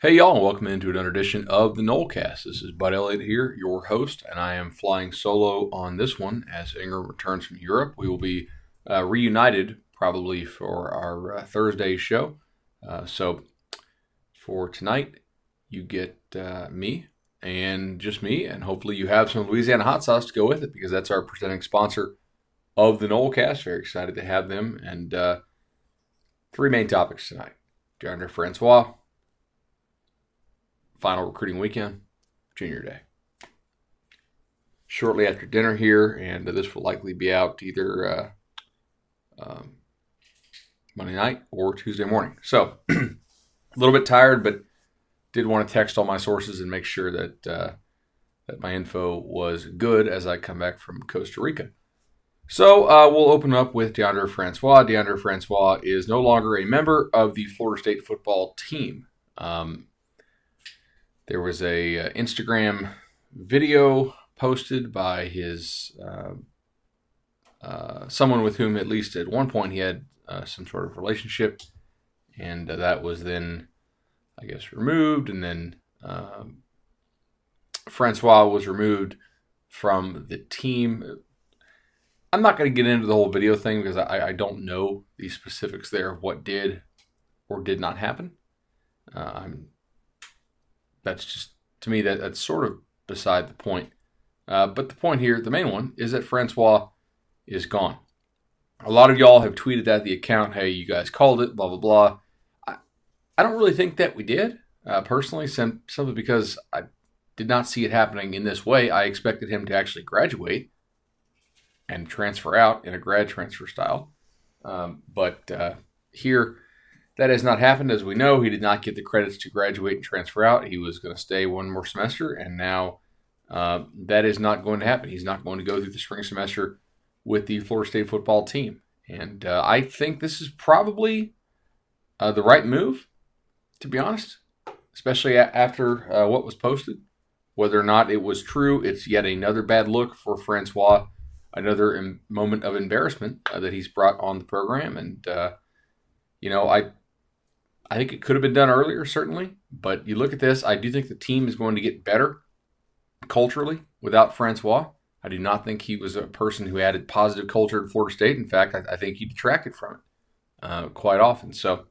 Hey, y'all, and welcome into another edition of the Nolecast. This is Bud Elliott here, your host, and I am flying solo on this one as Ingram returns from Europe. We will be uh, reunited probably for our uh, Thursday show. Uh, so for tonight, you get uh, me and just me, and hopefully you have some Louisiana hot sauce to go with it because that's our presenting sponsor of the Nolecast. Very excited to have them. And uh, three main topics tonight De'Andre Francois final recruiting weekend, junior day. Shortly after dinner here, and this will likely be out either uh, um, Monday night or Tuesday morning. So, a little bit tired, but did want to text all my sources and make sure that uh, that my info was good as I come back from Costa Rica. So uh, we'll open up with De'Andre Francois. De'Andre Francois is no longer a member of the Florida State football team. Um, there was a uh, Instagram video posted by his uh, uh, someone with whom, at least at one point, he had uh, some sort of relationship, and uh, that was then, I guess, removed, and then um, Francois was removed from the team. I'm not going to get into the whole video thing because I, I, don't know the specifics there of what did or did not happen. Uh, I'm that's just to me that that's sort of beside the point. Uh, but the point here, the main one, is that Francois is gone. A lot of y'all have tweeted at the account, "Hey, you guys called it," blah blah blah. I, I don't really think that we did uh, personally, sim- simply because I did not see it happening in this way. I expected him to actually graduate and transfer out in a grad transfer style, um, but uh, here that has not happened, as we know. He did not get the credits to graduate and transfer out. He was going to stay one more semester, and now uh, that is not going to happen. He's not going to go through the spring semester with the Florida State football team. And uh, I think this is probably uh, the right move, to be honest, especially a- after uh, what was posted. Whether or not it was true, it's yet another bad look for Francois, another Im- moment of embarrassment uh, that he's brought on the program. And, uh, you know, I I think it could have been done earlier, certainly. But you look at this, I do think the team is going to get better culturally without Francois. I do not think he was a person who added positive culture to Florida State. In fact, I, I think he detracted from it uh, quite often. So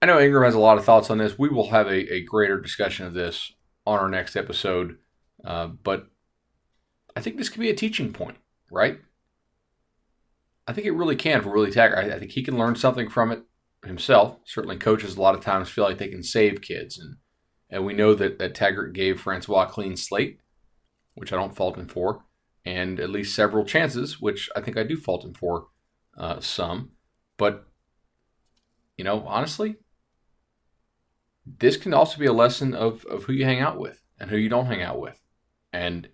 I know Ingram has a lot of thoughts on this. We will have a, a greater discussion of this on our next episode. Uh, but I think this could be a teaching point, right? I think it really can for Willie Taggart. I, I think he can learn something from it himself. Certainly, coaches a lot of times feel like they can save kids, and and we know that that Taggart gave Francois a clean slate, which I don't fault him for, and at least several chances, which I think I do fault him for uh, some. But you know, honestly, this can also be a lesson of of who you hang out with and who you don't hang out with, and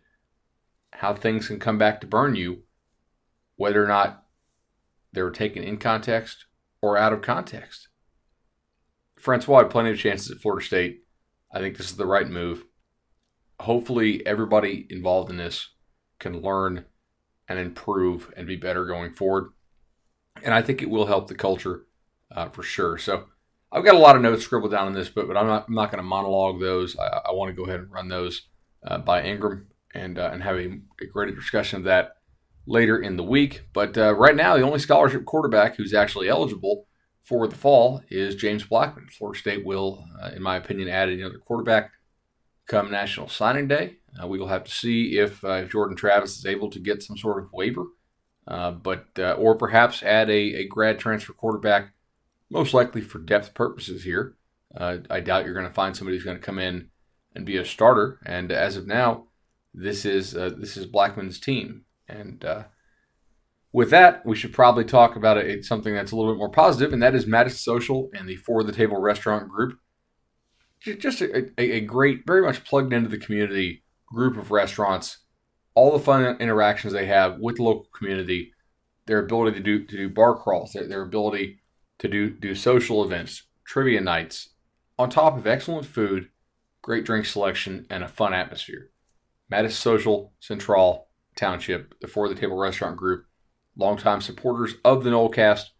how things can come back to burn you, whether or not they were taken in context or out of context. Francois had plenty of chances at Florida State. I think this is the right move. Hopefully, everybody involved in this can learn and improve and be better going forward. And I think it will help the culture uh, for sure. So I've got a lot of notes scribbled down on this, but but I'm not I'm not going to monologue those. I, I want to go ahead and run those uh, by Ingram and uh, and have a, a greater discussion of that later in the week. But uh, right now, the only scholarship quarterback who's actually eligible for the fall is James Blackman. Florida State will, uh, in my opinion, add another quarterback come National Signing Day. Uh, we will have to see if, uh, if Jordan Travis is able to get some sort of waiver, uh, but uh, or perhaps add a, a grad transfer quarterback, most likely for depth purposes here. I doubt you're going to find somebody who's going to come in and be a starter. And as of now, this is this is Blackman's team. And uh, with that, we should probably talk about a, something that's a little bit more positive, and that is Madison Social and the For the Table Restaurant Group. Just a, a, a great, very much plugged into the community group of restaurants. All the fun interactions they have with the local community, their ability to do to do bar crawls, their, their ability to do do social events, trivia nights, on top of excellent food, great drink selection, and a fun atmosphere. Madison Social Central Township, the For the Table Restaurant Group, longtime supporters of the Nolecast,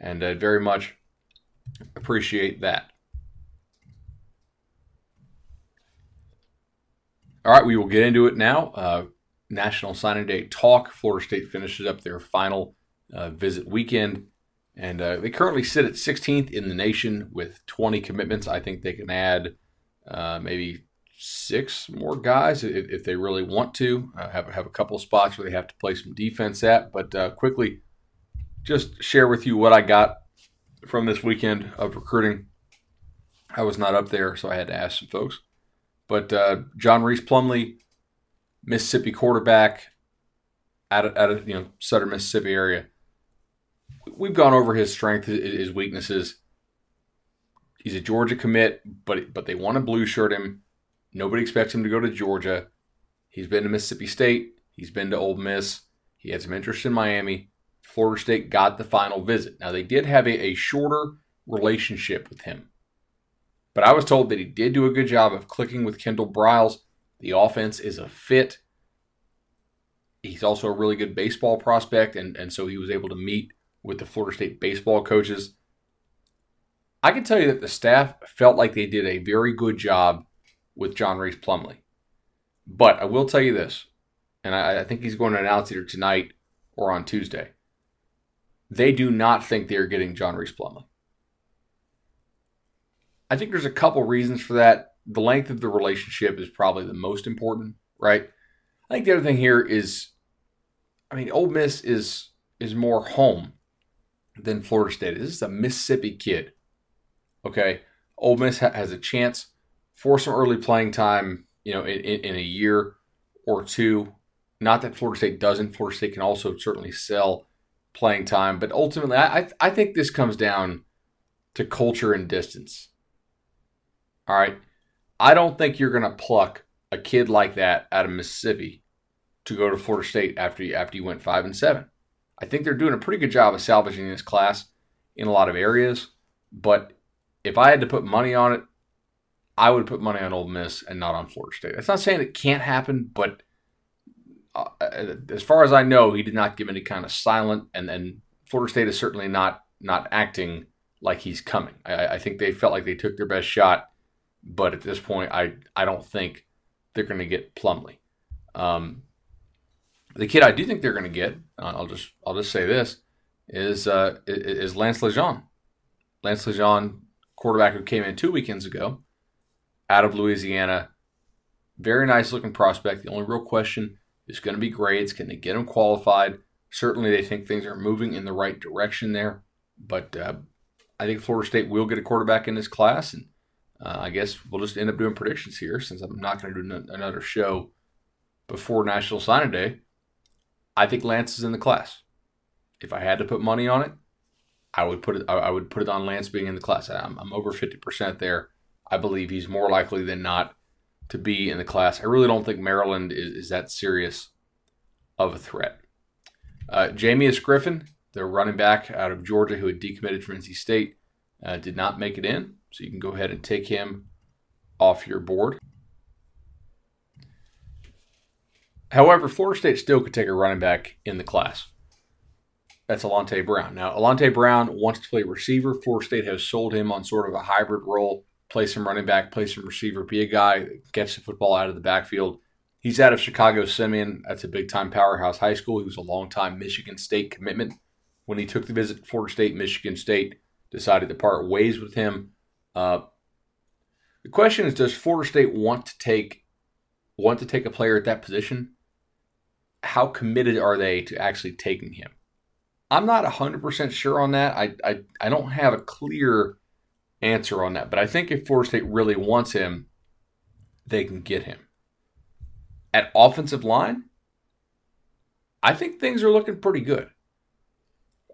and I very much appreciate that. All right, we will get into it now. Uh, National Signing Day talk. Florida State finishes up their final uh, visit weekend, and uh, they currently sit at 16th in the nation with 20 commitments. I think they can add uh, maybe six more guys if, if they really want to. Uh, have have a couple spots where they have to play some defense at. But uh, quickly, just share with you what I got from this weekend of recruiting. I was not up there, so I had to ask some folks. But uh, John Rhys Plumlee, Mississippi quarterback, out of, out of you know Southern Mississippi area. We've gone over his strength, his weaknesses. He's a Georgia commit, but but they want to blue shirt him. Nobody expects him to go to Georgia. He's been to Mississippi State. He's been to Ole Miss. He had some interest in Miami. Florida State got the final visit. Now, they did have a, a shorter relationship with him. But I was told that he did do a good job of clicking with Kendall Briles. The offense is a fit. He's also a really good baseball prospect, and, and so he was able to meet with the Florida State baseball coaches. I can tell you that the staff felt like they did a very good job with John Rhys Plumlee. But I will tell you this, and I, I think he's going to announce either tonight or on Tuesday. They do not think they are getting John Rhys Plumlee. I think there's a couple reasons for that. The length of the relationship is probably the most important, right? I think the other thing here is, I mean, Ole Miss is is more home than Florida State. This is a Mississippi kid. Okay, Ole Miss ha- has a chance for some early playing time, you know, in, in, a year or two. Not that Florida State doesn't. Florida State can also certainly sell playing time, but ultimately, I I think this comes down to culture and distance. All right, I don't think you're going to pluck a kid like that out of Mississippi to go to Florida State after you, after you went five and seven. I think they're doing a pretty good job of salvaging this class in a lot of areas, but if I had to put money on it, I would put money on Ole Miss and not on Florida State. That's not saying it can't happen, but uh, as far as I know, he did not give any kind of silent, and then Florida State is certainly not not acting like he's coming. I, I think they felt like they took their best shot, but at this point, I I don't think they're going to get Plumlee. Um, the kid I do think they're going to get, uh, I'll just I'll just say this is uh, is Lance LeGendre. Lance LeGendre, quarterback who came in two weekends ago, out of Louisiana. Very nice looking prospect. The only real question is going to be grades. Can they get him qualified? Certainly, they think things are moving in the right direction there. But uh, I think Florida State will get a quarterback in this class. And uh, I guess we'll just end up doing predictions here since I'm not going to do n- another show before National Signing Day. I think Lance is in the class. If I had to put money on it, I would put it. I would put it on Lance being in the class. I'm, I'm over fifty percent there. I believe he's more likely than not to be in the class. I really don't think Maryland is, is that serious of a threat. Uh, Jamious Griffin, the running back out of Georgia who had decommitted from NC State, uh, did not make it in. So you can go ahead and take him off your board. However, Florida State still could take a running back in the class. That's Alante Brown. Now, Alante Brown wants to play receiver. Florida State has sold him on sort of a hybrid role play some running back, play some receiver, be a guy that gets the football out of the backfield. He's out of Chicago Simeon. That's a big time powerhouse high school. He was a long time Michigan State commitment. When he took the visit to Florida State, Michigan State decided to part ways with him. Uh, the question is, does Florida State want to take want to take a player at that position? How committed are they to actually taking him? I'm not 100% sure on that. I, I, I don't have a clear answer on that. But I think if Florida State really wants him, they can get him. At offensive line, I think things are looking pretty good.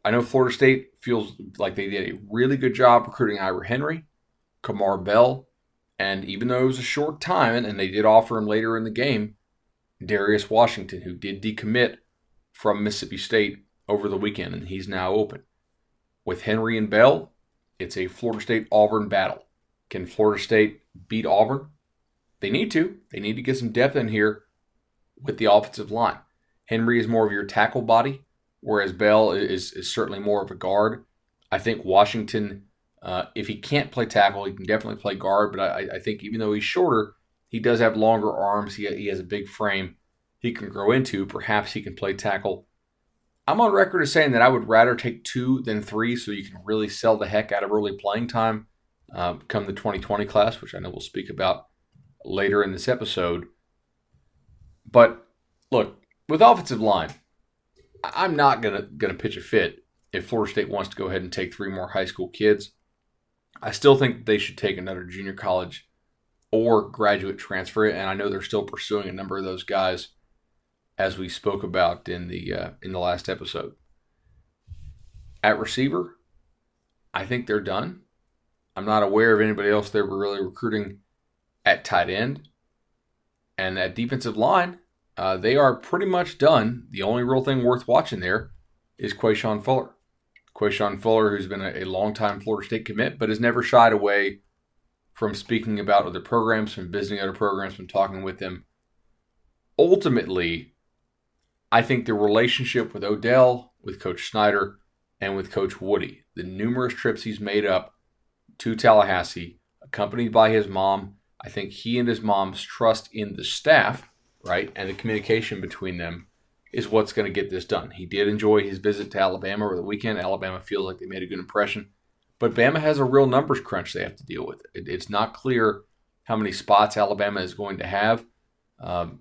I know Florida State feels like they did a really good job recruiting Ira Henry, Kamar Bell, and even though it was a short time and they did offer him later in the game, Darius Washington, who did decommit from Mississippi State over the weekend, and he's now open. With Henry and Bell, it's a Florida State Auburn battle. Can Florida State beat Auburn? They need to. They need to get some depth in here with the offensive line. Henry is more of your tackle body, whereas Bell is, is certainly more of a guard. I think Washington, uh, if he can't play tackle, he can definitely play guard. But I, I think even though he's shorter, he does have longer arms. He, he has a big frame he can grow into. Perhaps he can play tackle. I'm on record as saying that I would rather take two than three so you can really sell the heck out of early playing time uh, come the 2020 class, which I know we'll speak about later in this episode. But look, with offensive line, I'm not gonna gonna pitch a fit if Florida State wants to go ahead and take three more high school kids. I still think they should take another junior college or graduate transfer, and I know they're still pursuing a number of those guys, as we spoke about in the uh, in the last episode. At receiver, I think they're done. I'm not aware of anybody else they were really recruiting at tight end. And at defensive line, uh, they are pretty much done. The only real thing worth watching there is Quayshawn Fuller. Quayshawn Fuller, who's been a, a longtime Florida State commit, but has never shied away from speaking about other programs, from visiting other programs, from talking with them. Ultimately, I think the relationship with Odell, with Coach Snyder, and with Coach Woody, the numerous trips he's made up to Tallahassee, accompanied by his mom. I think he and his mom's trust in the staff, right, and the communication between them is what's going to get this done. He did enjoy his visit to Alabama over the weekend. Alabama feels like they made a good impression. But Bama has a real numbers crunch they have to deal with. It, it's not clear how many spots Alabama is going to have. Um,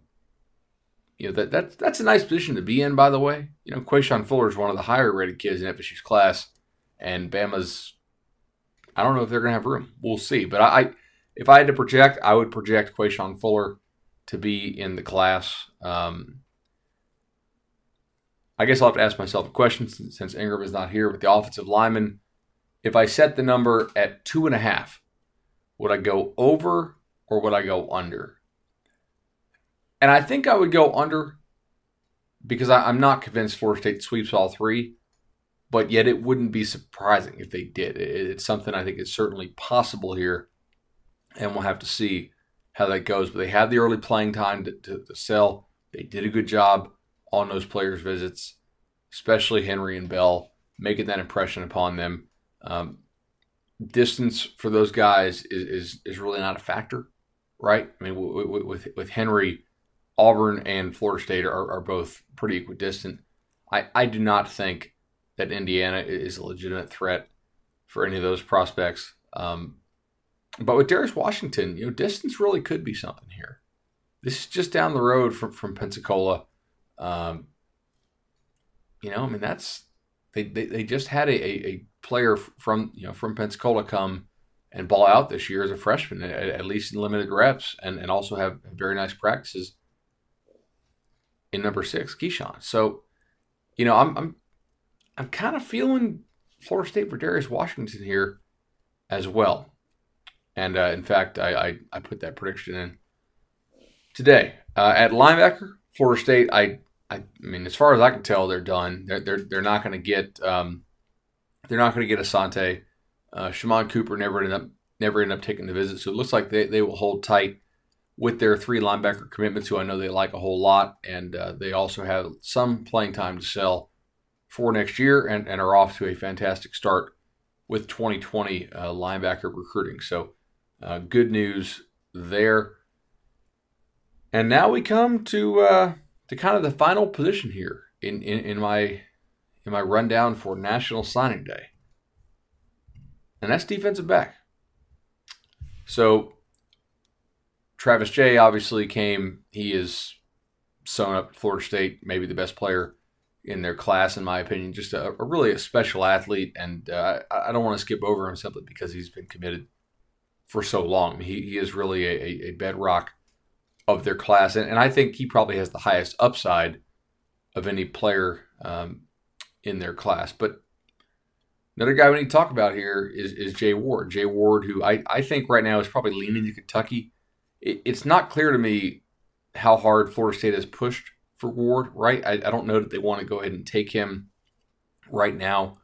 you know that that's that's a nice position to be in, by the way. You know, Quayshawn Fuller is one of the higher rated kids in FSU's class, and Bama's I don't know if they're going to have room. We'll see. But I, if I had to project, I would project Quayshawn Fuller to be in the class. Um, I guess I'll have to ask myself a question since, since Ingram is not here with the offensive lineman. If I set the number at two and a half, would I go over or would I go under? And I think I would go under because I, am not convinced Florida State sweeps all three but yet it wouldn't be surprising if they did. It's something I think is certainly possible here, and we'll have to see how that goes. But they have the early playing time to, to, to sell. They did a good job on those players' visits, especially Henry and Bell, making that impression upon them. Um, distance for those guys is, is, is really not a factor, right? I mean, with, with Henry, Auburn and Florida State are, are both pretty equidistant. I, I do not think that Indiana is a legitimate threat for any of those prospects. Um, but with Darius Washington, you know, distance really could be something here. This is just down the road from from Pensacola. Um, you know, I mean, that's they they, they just had a, a, a, player from you know from Pensacola come and ball out this year as a freshman, at, at least in limited reps, and and also have very nice practices in number six, Keyshawn. So, you know, I'm I'm I'm kind of feeling Florida State for Darius Washington here as well. And uh, in fact, I, I, I, put that prediction in today. Uh, at linebacker, Florida State, I, I mean, as far as I can tell, they're done. They're, they're, they're not going to get um, they're not going to get Asante. Uh, Shimon Cooper never ended up never ended up taking the visit, so it looks like they, they will hold tight with their three linebacker commitments, who I know they like a whole lot, and uh, they also have some playing time to sell for next year and, and are off to a fantastic start with 2020 uh, linebacker recruiting. So, uh, good news there. And now we come to uh, to kind of the final position here in, in, in my in my rundown for National Signing Day, and that's defensive back. So, Travis Jay obviously came. He is sewn up Florida State, maybe the best player in their class, in my opinion. Just a, a really a special athlete, and uh, I don't want to skip over him simply because he's been committed for so long. He, he is really a, a bedrock of their class, and, and I think he probably has the highest upside of any player um, in their class. But another guy we need to talk about here is, is Jay Ward. Jay Ward, who I, I think right now is probably leaning to Kentucky. It, it's not clear to me how hard Florida State has pushed for Ward, right? I, I don't know that they want to go ahead and take him right now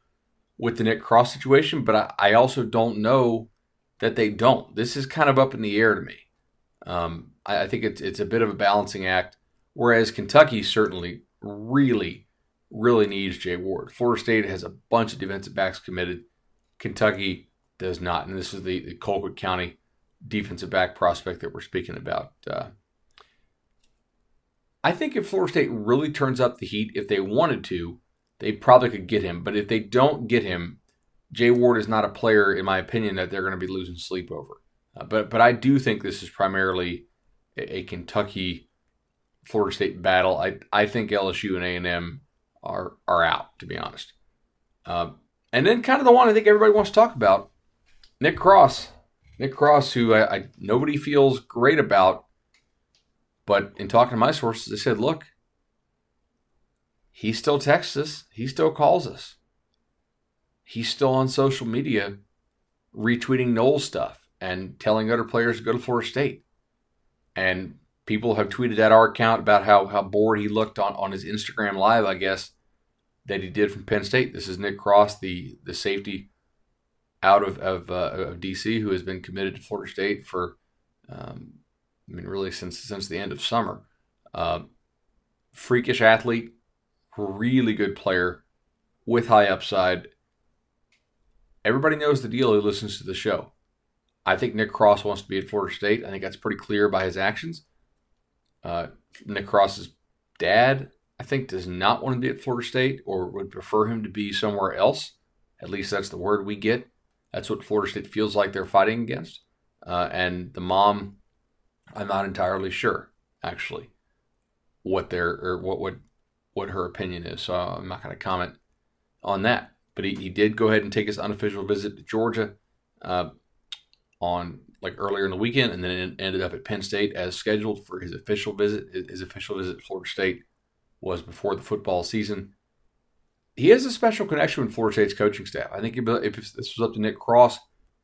with the Nick Cross situation, but I, I also don't know that they don't. This is kind of up in the air to me. Um, I, I think it's it's a bit of a balancing act. Whereas Kentucky certainly really, really needs Jay Ward. Florida State has a bunch of defensive backs committed. Kentucky does not, and this is the, the Colquitt County defensive back prospect that we're speaking about. Uh, I think if Florida State really turns up the heat, if they wanted to, they probably could get him. But if they don't get him, Jay Ward is not a player, in my opinion, that they're going to be losing sleep over. Uh, but but I do think this is primarily a, a, Kentucky Florida State battle. I I think LSU and A and M are are out to be honest. Uh, and then kind of the one I think everybody wants to talk about, Nick Cross. Nick Cross, who I, I nobody feels great about, but in talking to my sources, they said, look, he still texts us, he still calls us he's still on social media retweeting Noles stuff and telling other players to go to Florida State. And people have tweeted at our account about how, how bored he looked on, on his Instagram live, I guess, that he did from Penn State. This is Nick Cross, the, the safety out of, of, uh, of DC who has been committed to Florida State for, um, I mean, really since, since the end of summer. Uh, freakish athlete, really good player with high upside Everybody knows the deal who listens to the show. I think Nick Cross wants to be at Florida State. I think that's pretty clear by his actions. Uh, Nick Cross's dad, I think, does not want to be at Florida State or would prefer him to be somewhere else. At least that's the word we get. That's what Florida State feels like they're fighting against. Uh, and the mom, I'm not entirely sure, actually, what their or what what what her opinion is. So I'm not going to comment on that. But he, he did go ahead and take his unofficial visit to Georgia uh, on like earlier in the weekend, and then ended up at Penn State as scheduled for his official visit. His official visit to Florida State was before the football season. He has a special connection with Florida State's coaching staff. I think if this was up to Nick Cross,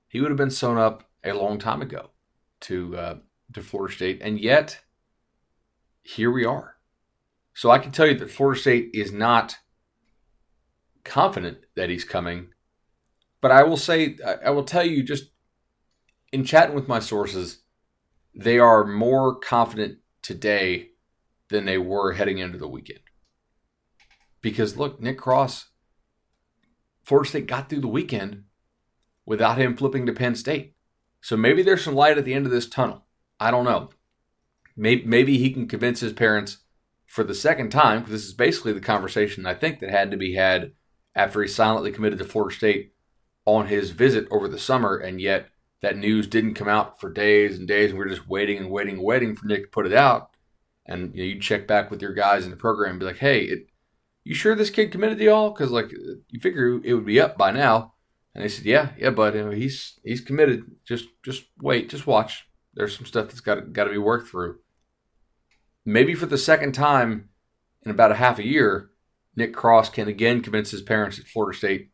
he would have been sewn up a long time ago to uh, to Florida State, and yet here we are. So I can tell you that Florida State is not confident that he's coming. But I will say, I will tell you just in chatting with my sources, they are more confident today than they were heading into the weekend. Because look, Nick Cross, Florida State got through the weekend without him flipping to Penn State. So maybe there's some light at the end of this tunnel. I don't know. Maybe, maybe he can convince his parents for the second time, because this is basically the conversation I think that had to be had after he silently committed to Florida State on his visit over the summer, and yet that news didn't come out for days and days, and we are just waiting and waiting and waiting for Nick to put it out. And you, know, you check back with your guys in the program and be like, "Hey, it, you sure this kid committed to y'all? Because like you figure it would be up by now." And they said, "Yeah, yeah, but you know, he's he's committed. Just just wait, just watch. There's some stuff that's got got to be worked through." Maybe for the second time in about a half a year, Nick Cross can again convince his parents that Florida State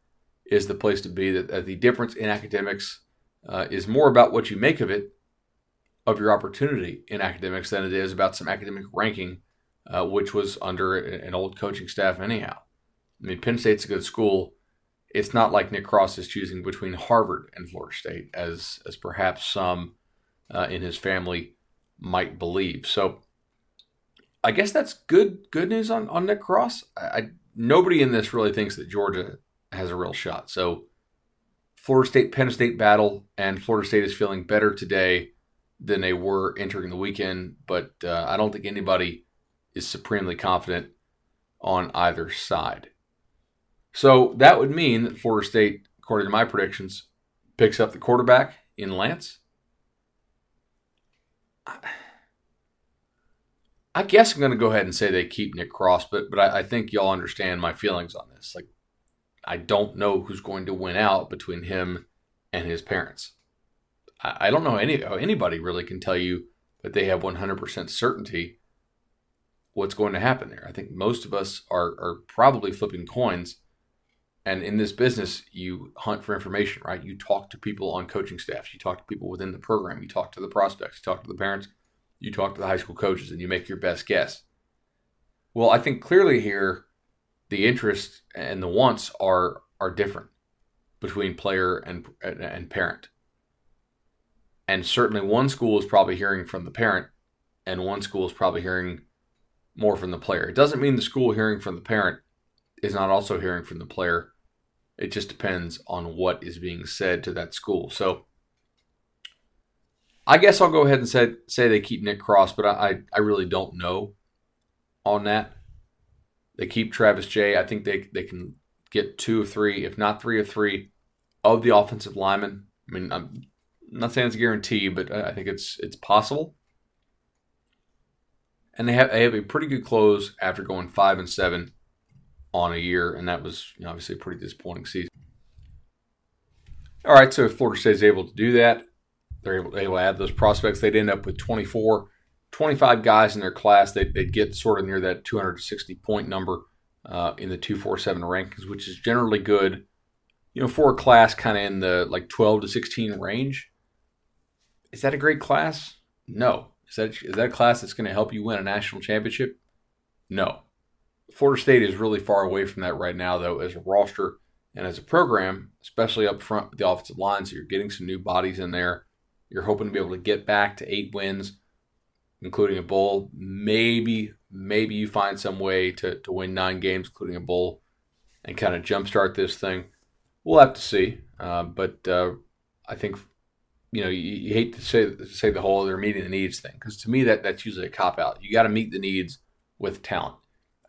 is the place to be, that, that the difference in academics uh, is more about what you make of it, of your opportunity in academics, than it is about some academic ranking, uh, which was under an old coaching staff, anyhow. I mean, Penn State's a good school. It's not like Nick Cross is choosing between Harvard and Florida State, as, as perhaps some uh, in his family might believe. So, I guess that's good good news on, on Nick Cross. I, I, nobody in this really thinks that Georgia has a real shot. So Florida State Penn State battle, and Florida State is feeling better today than they were entering the weekend. But uh, I don't think anybody is supremely confident on either side. So that would mean that Florida State, according to my predictions, picks up the quarterback in Lance. I, guess I'm going to go ahead and say they keep Nick Cross, but but I, I, think y'all understand my feelings on this. Like, I don't know who's going to win out between him and his parents. I, I don't know any anybody really can tell you that they have 100% certainty what's going to happen there. I think most of us are are probably flipping coins. And in this business, you hunt for information, right? You talk to people on coaching staffs, you talk to people within the program, you talk to the prospects, you talk to the parents you talk to the high school coaches and you make your best guess. Well, I think clearly here the interests and the wants are are different between player and and parent. And certainly one school is probably hearing from the parent and one school is probably hearing more from the player. It doesn't mean the school hearing from the parent is not also hearing from the player. It just depends on what is being said to that school. So I guess I'll go ahead and say say they keep Nick Cross, but I I really don't know on that. They keep Travis Jay. I think they they can get two of three, if not three of three, of the offensive linemen. I mean, I'm not saying it's a guarantee, but I think it's it's possible. And they have they have a pretty good close after going five and seven on a year, and that was you know, obviously a pretty disappointing season. All right, so if Florida State is able to do that, they're able, able to add those prospects. They'd end up with 24, 25 guys in their class. They'd, they'd get sort of near that 260 point number uh, in the 247 rankings, which is generally good, you know, for a class kind of in the like 12 to 16 range. Is that a great class? No. Is that, is that a class that's going to help you win a national championship? No. Florida State is really far away from that right now, though, as a roster and as a program, especially up front with the offensive line. So you're getting some new bodies in there. You're hoping to be able to get back to eight wins, including a bowl. Maybe, maybe you find some way to, to win nine games, including a bowl, and kind of jumpstart this thing. We'll have to see. Uh, but uh, I think, you know, you, you, hate to say say the whole they're meeting the needs thing because to me that that's usually a cop out. You got to meet the needs with talent.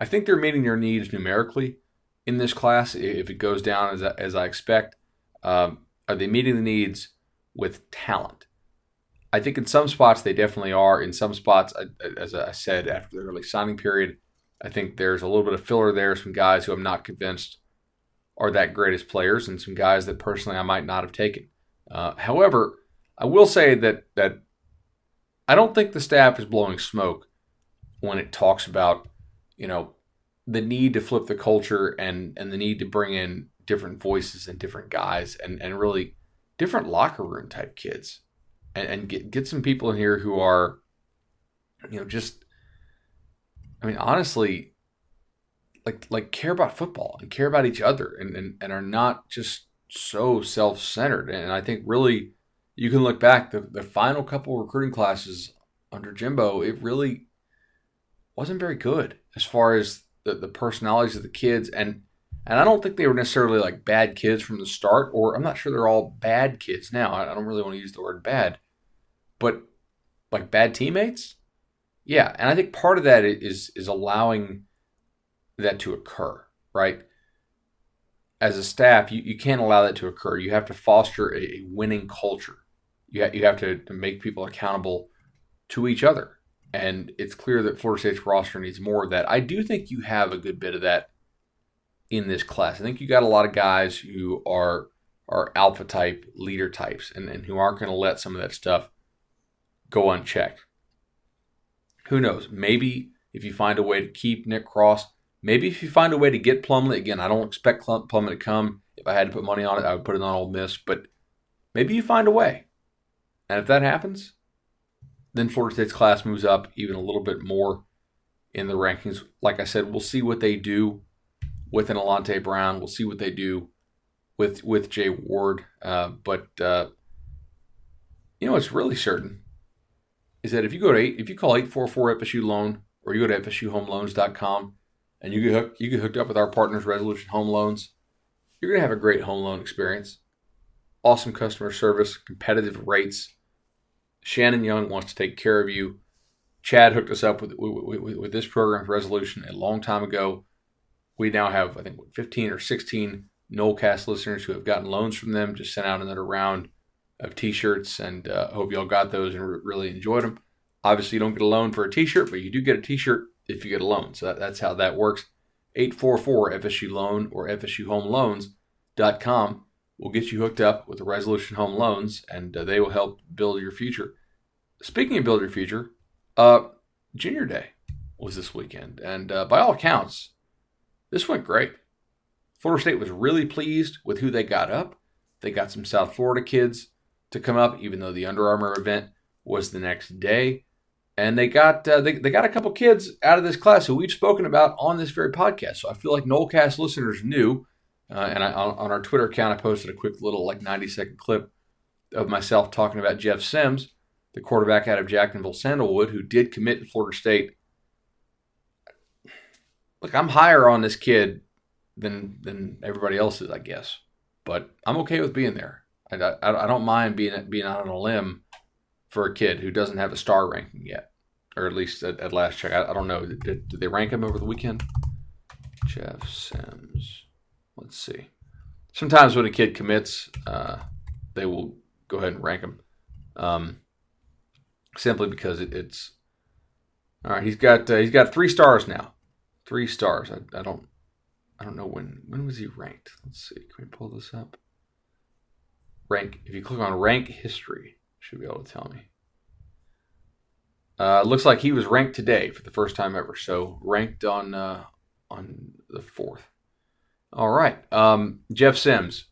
I think they're meeting their needs numerically in this class if it goes down as, as I expect. Um, are they meeting the needs with talent? I think in some spots they definitely are. In some spots, as I said after the early signing period, I think there's a little bit of filler there. Some guys who I'm not convinced are that greatest players, and some guys that personally I might not have taken. Uh, however, I will say that that I don't think the staff is blowing smoke when it talks about you know the need to flip the culture and and the need to bring in different voices and different guys and and really different locker room type kids and, and get get some people in here who are, you know, just I mean, honestly, like like care about football and care about each other and, and, and are not just so self centered. And I think really you can look back the, the final couple recruiting classes under Jimbo, it really wasn't very good as far as the, the personalities of the kids and and I don't think they were necessarily like bad kids from the start, or I'm not sure they're all bad kids now. I don't really want to use the word bad, but like bad teammates, yeah. And I think part of that is is allowing that to occur, right? As a staff, you, you can't allow that to occur. You have to foster a, a winning culture. You, ha- you have to, make people accountable to each other. And it's clear that Florida State's roster needs more of that. I do think you have a good bit of that in this class. I think you got a lot of guys who are are alpha type leader types and, and who aren't going to let some of that stuff go unchecked. Who knows? Maybe if you find a way to keep Nick Cross, maybe if you find a way to get Plumlee, again, I don't expect Plumlee to come. If I had to put money on it, I would put it on Ole Miss, but maybe you find a way. And if that happens, then Florida State's class moves up even a little bit more in the rankings. Like I said, we'll see what they do with an Alante Brown. We'll see what they do with with Jay Ward. Uh, but uh, you know, it's really certain is that if you go to eight, if you call eight four four FSU loan or you go to FSUHomeLoans.com and you get hooked, you get hooked up with our partners, Resolution Home Loans, you're gonna have a great home loan experience. Awesome customer service, competitive rates. Shannon Young wants to take care of you. Chad hooked us up with, with, with, with this program resolution a long time ago we now have, I think, 15 or 16 Nolecast listeners who have gotten loans from them. Just sent out another round of T-shirts, and uh, hope y'all got those and re- really enjoyed them. Obviously, you don't get a loan for a T-shirt, but you do get a T-shirt if you get a loan. So that, that's how that works. 844 FSU Loan or FSUHomeLoans.com will get you hooked up with the Resolution Home Loans, and uh, they will help build your future. Speaking of build your future, uh, Junior Day was this weekend, and uh, by all accounts, this went great. Florida State was really pleased with who they got up. They got some South Florida kids to come up, even though the Under Armour event was the next day. And they got uh, they, they got a couple kids out of this class who we've spoken about on this very podcast. So I feel like Nolecast listeners knew. Uh, and I, on, on our Twitter account, I posted a quick little like 90 second clip of myself talking about Jeff Sims, the quarterback out of Jacksonville Sandalwood, who did commit to Florida State look, I'm higher on this kid than than everybody else is, I guess. But I'm okay with being there. I, I, I don't mind being being out on a limb for a kid who doesn't have a star ranking yet, or at least at, at last check. I, I, don't know. Did, did they rank him over the weekend? Jeff Sims. Let's see. Sometimes when a kid commits, uh, they will go ahead and rank him, um, simply because it, it's all right. He's got uh, he's got three stars now. Three stars. I, I don't I don't know when when was he ranked. Let's see. Can we pull this up? Rank. If you click on rank history, should be able to tell me. Uh, looks like he was ranked today for the first time ever. So ranked on uh, on the fourth. All right, um, Jeff Sims.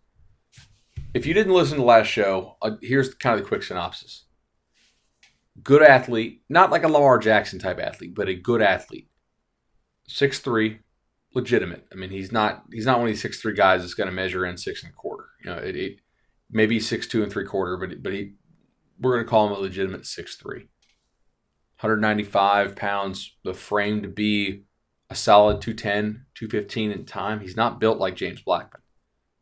If you didn't listen to last show, uh, here's kind of the quick synopsis. Good athlete, not like a Lamar Jackson type athlete, but a good athlete. Six three, legitimate. I mean, he's not he's not one of these six three guys that's going to measure in six and a quarter. You know, it, it maybe six two and three quarter, but but he we're going to call him a legitimate six three. 195 pounds, the frame to be a solid 210, 215 in time. He's not built like James Blackman.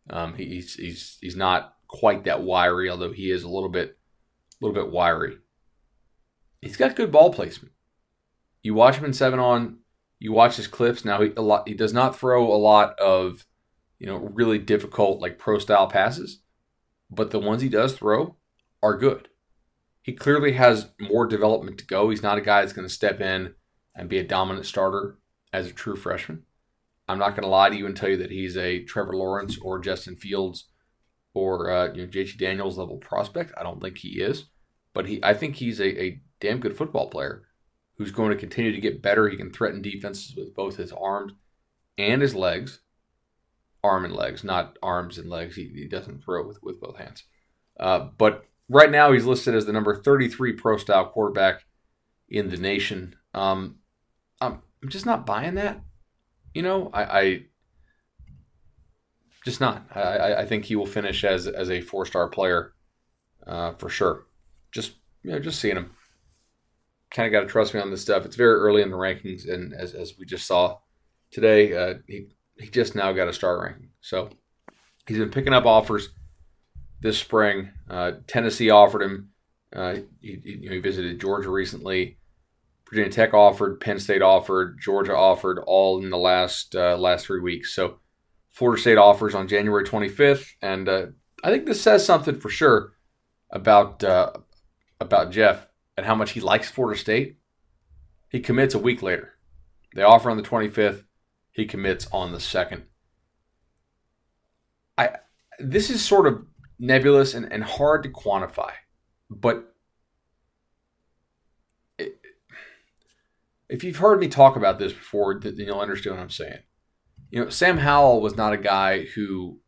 Um, he's he's he's not quite that wiry, although he is a little bit a little bit wiry. He's got good ball placement. You watch him in seven on you watch his clips now. He a lot. He does not throw a lot of, you know, really difficult like pro style passes, but the ones he does throw are good. He clearly has more development to go. He's not a guy that's going to step in and be a dominant starter as a true freshman. I'm not going to lie to you and tell you that he's a Trevor Lawrence or Justin Fields or uh, you know, JT Daniels level prospect. I don't think he is, but he I think he's a, a damn good football player who's going to continue to get better. He can threaten defenses with both his arms and his legs. Arm and legs, not arms and legs. He, he doesn't throw with, with both hands. Uh, but right now, he's listed as the number 33 pro style quarterback in the nation. Um, I'm, just not buying that. You know, I, I just not. I, I think he will finish as as a four star player uh, for sure. Just you know, just seeing him kind of got to trust me on this stuff. It's very early in the rankings, and as, as we just saw today, uh, he he just now got a star ranking. So he's been picking up offers this spring. Uh, Tennessee offered him. Uh, he, he, he, visited Georgia recently. Virginia Tech offered. Penn State offered. Georgia offered. All in the last uh, last three weeks. So Florida State offers on January 25th, and uh, I think this says something for sure about uh, about Jeff and how much he likes Florida State, he commits a week later. They offer on the 25th, he commits on the 2nd. I this is sort of nebulous and, and hard to quantify, but it, if you've heard me talk about this before, then you'll understand what I'm saying. You know, Sam Howell was not a guy who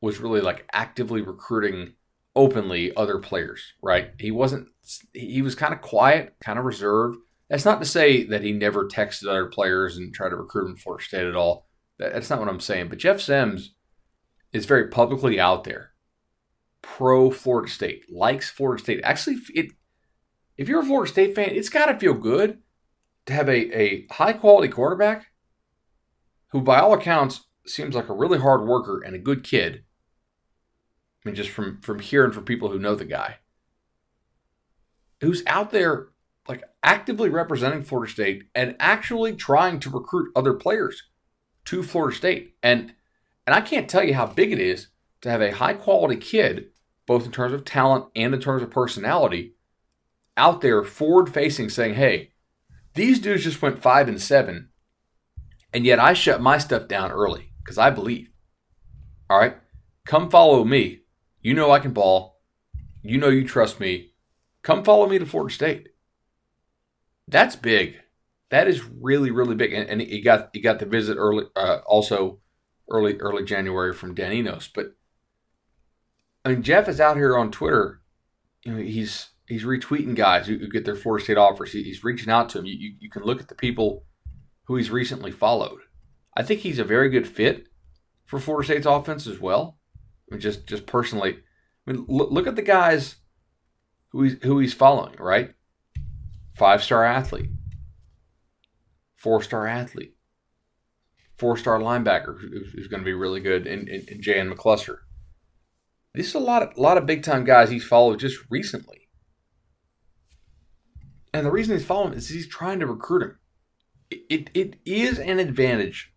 was really like actively recruiting openly other players, right? He wasn't, he was kind of quiet, kind of reserved. That's not to say that he never texted other players and tried to recruit them Florida State at all. That's not what I'm saying. But Jeff Sims is very publicly out there, pro Florida State, likes Florida State. Actually, it, if you're a Florida State fan, it's got to feel good to have a, a high quality quarterback who, by all accounts, seems like a really hard worker and a good kid I mean, just from from hearing from people who know the guy, who's out there like actively representing Florida State and actually trying to recruit other players to Florida State. And and I can't tell you how big it is to have a high quality kid, both in terms of talent and in terms of personality, out there forward facing saying, hey, these dudes just went five and seven, and yet I shut my stuff down early because I believe. All right, come follow me you know I can ball. You know you trust me. Come follow me to Florida State. That's big. That is really really big. And, and he got he got the visit early, uh, also early early January from Dan Enos. But I mean, Jeff is out here on Twitter. You know, he's he's retweeting guys who, who get their Florida State offers. He, he's reaching out to them. You, you, you can look at the people who he's recently followed. I think he's a very good fit for Florida State's offense as well. I mean, just just personally, I mean, look, look at the guys who he's who he's following. Right, five star athlete, four star athlete, four star linebacker who's, who's going to be really good, in, in, in J.N. McCluster. This is a lot of a lot of big time guys he's followed just recently. And the reason he's following him is he's trying to recruit him. It, it, it is an advantage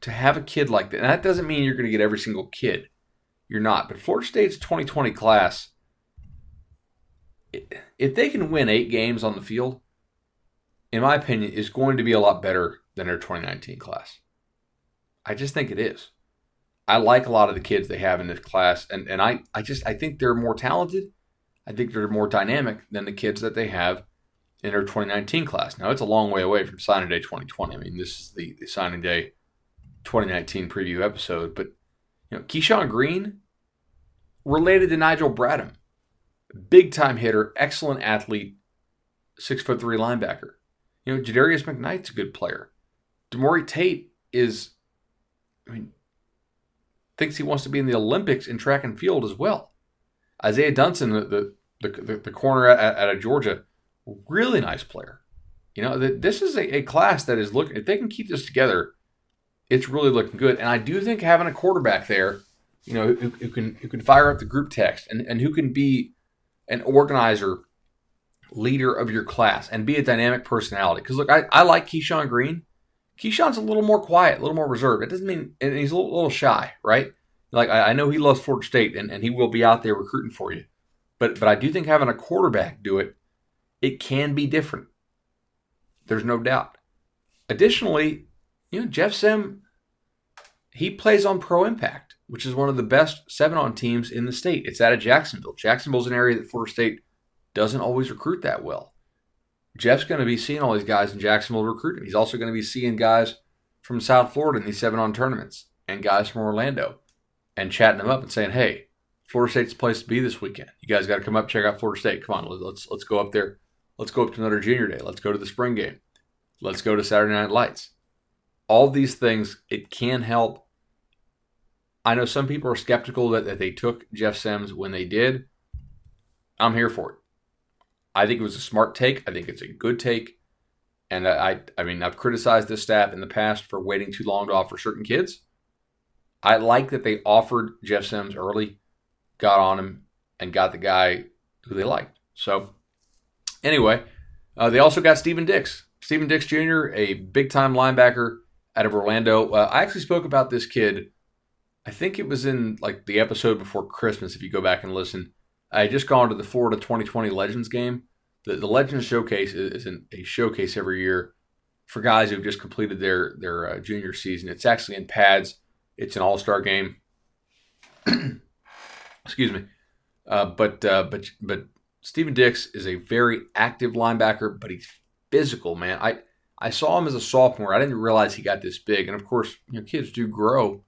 to have a kid like that. And that doesn't mean you're going to get every single kid. You're not. But Florida State's 2020 class, if they can win eight games on the field, in my opinion, is going to be a lot better than their 2019 class. I just think it is. I like a lot of the kids they have in this class, and, and I, I just I think they're more talented. I think they're more dynamic than the kids that they have in her 2019 class. Now it's a long way away from signing day 2020. I mean, this is the, the signing day 2019 preview episode, but you know, Keyshawn Green, related to Nigel Bradham, big time hitter, excellent athlete, six foot three linebacker. You know, Jadarius McKnight's a good player. Demore Tate is, I mean, thinks he wants to be in the Olympics in track and field as well. Isaiah Dunson, the the, the, the corner at, at Georgia, really nice player. You know, that this is a, a class that is looking. If they can keep this together, it's really looking good. And I do think having a quarterback there, you know, who, who can who can fire up the group text and, and who can be an organizer, leader of your class, and be a dynamic personality. Because look, I, I like Keyshawn Green. Keyshawn's a little more quiet, a little more reserved. It doesn't mean, and he's a little, little shy, right? Like I, I, know he loves Florida State, and, and he will be out there recruiting for you. But but I do think having a quarterback do it, it can be different. There's no doubt. Additionally, you know Jeff Sim, he plays on Pro Impact, which is one of the best seven on teams in the state. It's out of Jacksonville. Jacksonville's an area that Florida State doesn't always recruit that well. Jeff's going to be seeing all these guys in Jacksonville recruiting. He's also going to be seeing guys from South Florida in these seven on tournaments and guys from Orlando and chatting them up and saying, hey, Florida State's the place to be this weekend. You guys got to come up, check out Florida State. Come on, let's let's go up there. Let's go up to another junior day. Let's go to the spring game. Let's go to Saturday Night Lights. All these things, it can help. I know some people are skeptical that, that they took Jeff Sims when they did. I'm here for it. I think it was a smart take. I think it's a good take. And I, I mean, I've criticized this staff in the past for waiting too long to offer certain kids. I like that they offered Jeff Sims early, got on him, and got the guy who they liked. So, anyway, uh, they also got Stephen Dix. Stephen Dix Jr., a big time linebacker out of Orlando. Uh, I actually spoke about this kid. I think it was in like the episode before Christmas. If you go back and listen, I had just gone to the Florida 2020 Legends game. The, the Legends Showcase is, is a showcase every year for guys who've just completed their their uh, junior season. It's actually in pads. It's an All Star game. Excuse me, uh, but uh, but but Stephen Dix is a very active linebacker, but he's physical, man. I I saw him as a sophomore. I didn't realize he got this big, and of course, you know, kids do grow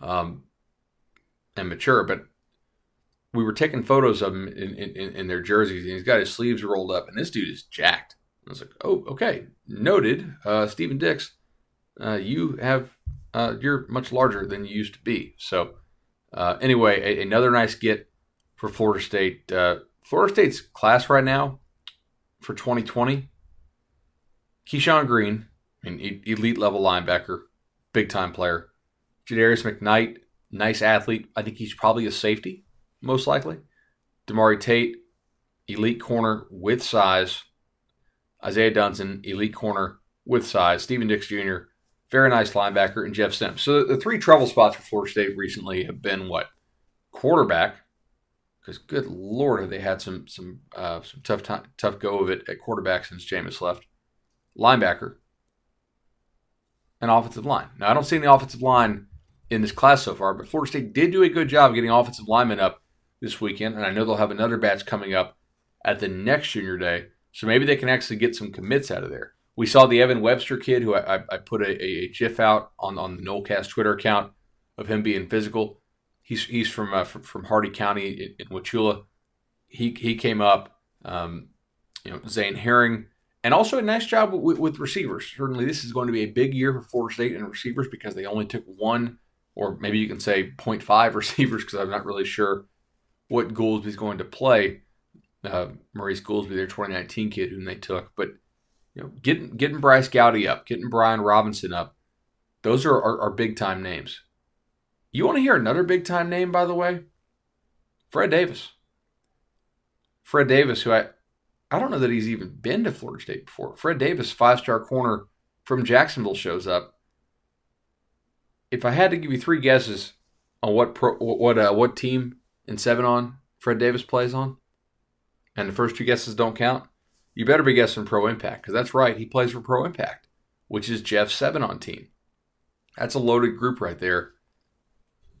um, and mature, but we were taking photos of him in, in, in, their jerseys, and he's got his sleeves rolled up, and this dude is jacked. I was like, oh, okay, noted. Uh, Stephen Dix, uh, you have uh, you're much larger than you used to be. So, uh, anyway, a, another nice get for Florida State. Florida State's class right now for 2020. Keyshawn Green, an elite level linebacker, big time player. Jadarius McKnight, nice athlete. I think he's probably a safety most likely. Demore Tate, elite corner with size. Isaiah Dunson, elite corner with size. Stephen Dix Jr., very nice linebacker, and Jeff Sims. So the three trouble spots for Florida State recently have been what? Quarterback, because good lord, have they had some some uh, some tough time, tough go of it at quarterback since Jameis left. Linebacker, and offensive line. Now I don't see any offensive line in this class so far, but Florida State did do a good job getting offensive linemen up this weekend, and I know they'll have another batch coming up at the next junior day. So maybe they can actually get some commits out of there. We saw the Evan Webster kid, who I, I put a, a, GIF out on, on the Nolecast Twitter account of him being physical. He's he's from uh, from, from Hardee County in, in Wauchula. He he came up. Um, you know Zane Herring, and also a nice job with, with receivers. Certainly, this is going to be a big year for Florida State and receivers because they only took one, or maybe you can say 0.5 receivers because I'm not really sure what Goolsby's going to play. Uh, Maurice Goolsby, their 2019 kid, whom they took, but you know, getting getting Bryce Gowdy up, getting Brian Robinson up, those are, are, are big time names. You want to hear another big time name, by the way? Fred Davis. Fred Davis, who I I don't know that he's even been to Florida State before. Fred Davis, five star corner from Jacksonville, shows up. If I had to give you three guesses on what pro, what uh, what team in seven on Fred Davis plays on, and the first two guesses don't count, you better be guessing Pro Impact because that's right. He plays for Pro Impact, which is Jeff's seven on team. That's a loaded group right there.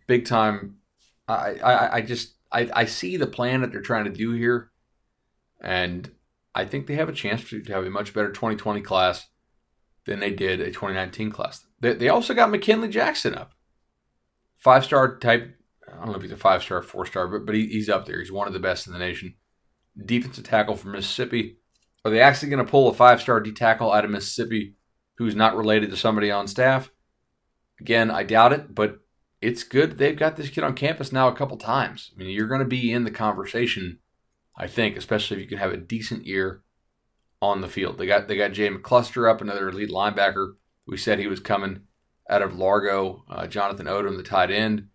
Big time. I I, I just I, I see the plan that they're trying to do here, and I think they have a chance to, to have a much better 2020 class than they did a 2019 class. They, they also got McKinley Jackson up, five star type. I don't know if he's a five star, four star, but but he, he's up there. He's one of the best in the nation. Defensive tackle from Mississippi. Are they actually going to pull a five star D tackle out of Mississippi who's not related to somebody on staff? Again, I doubt it, but it's good they've got this kid on campus now a couple times. I mean, you're going to be in the conversation, I think, especially if you can have a decent year on the field. They got they got Jay McCluster up, another elite linebacker. We said he was coming out of Largo. Uh, Jonathan Odom, the tight end.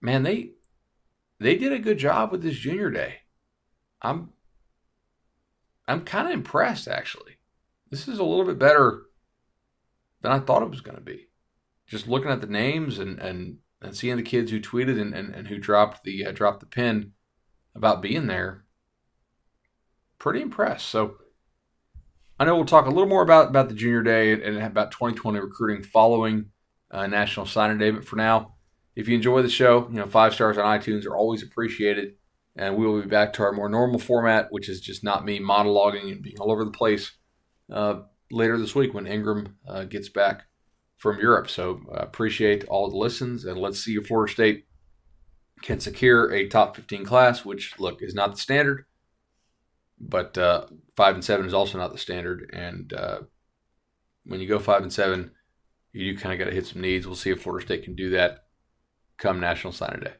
Man, they they did a good job with this junior day. I'm I'm kind of impressed actually. This is a little bit better than I thought it was going to be. Just looking at the names and and, and seeing the kids who tweeted and, and, and who dropped the uh, dropped the pin about being there, pretty impressed. So I know we'll talk a little more about about the junior day and about 2020 recruiting following uh, National Signing Day. But for now, if you enjoy the show, you know five stars on iTunes are always appreciated. And we will be back to our more normal format, which is just not me monologuing and being all over the place uh, later this week when Ingram uh, gets back from Europe. So uh, appreciate all the listens, and let's see if Florida State can secure a top 15 class, which look is not the standard, but uh, five and seven is also not the standard. And uh, when you go five and seven, you do kind of got to hit some needs. We'll see if Florida State can do that come National Signing Day.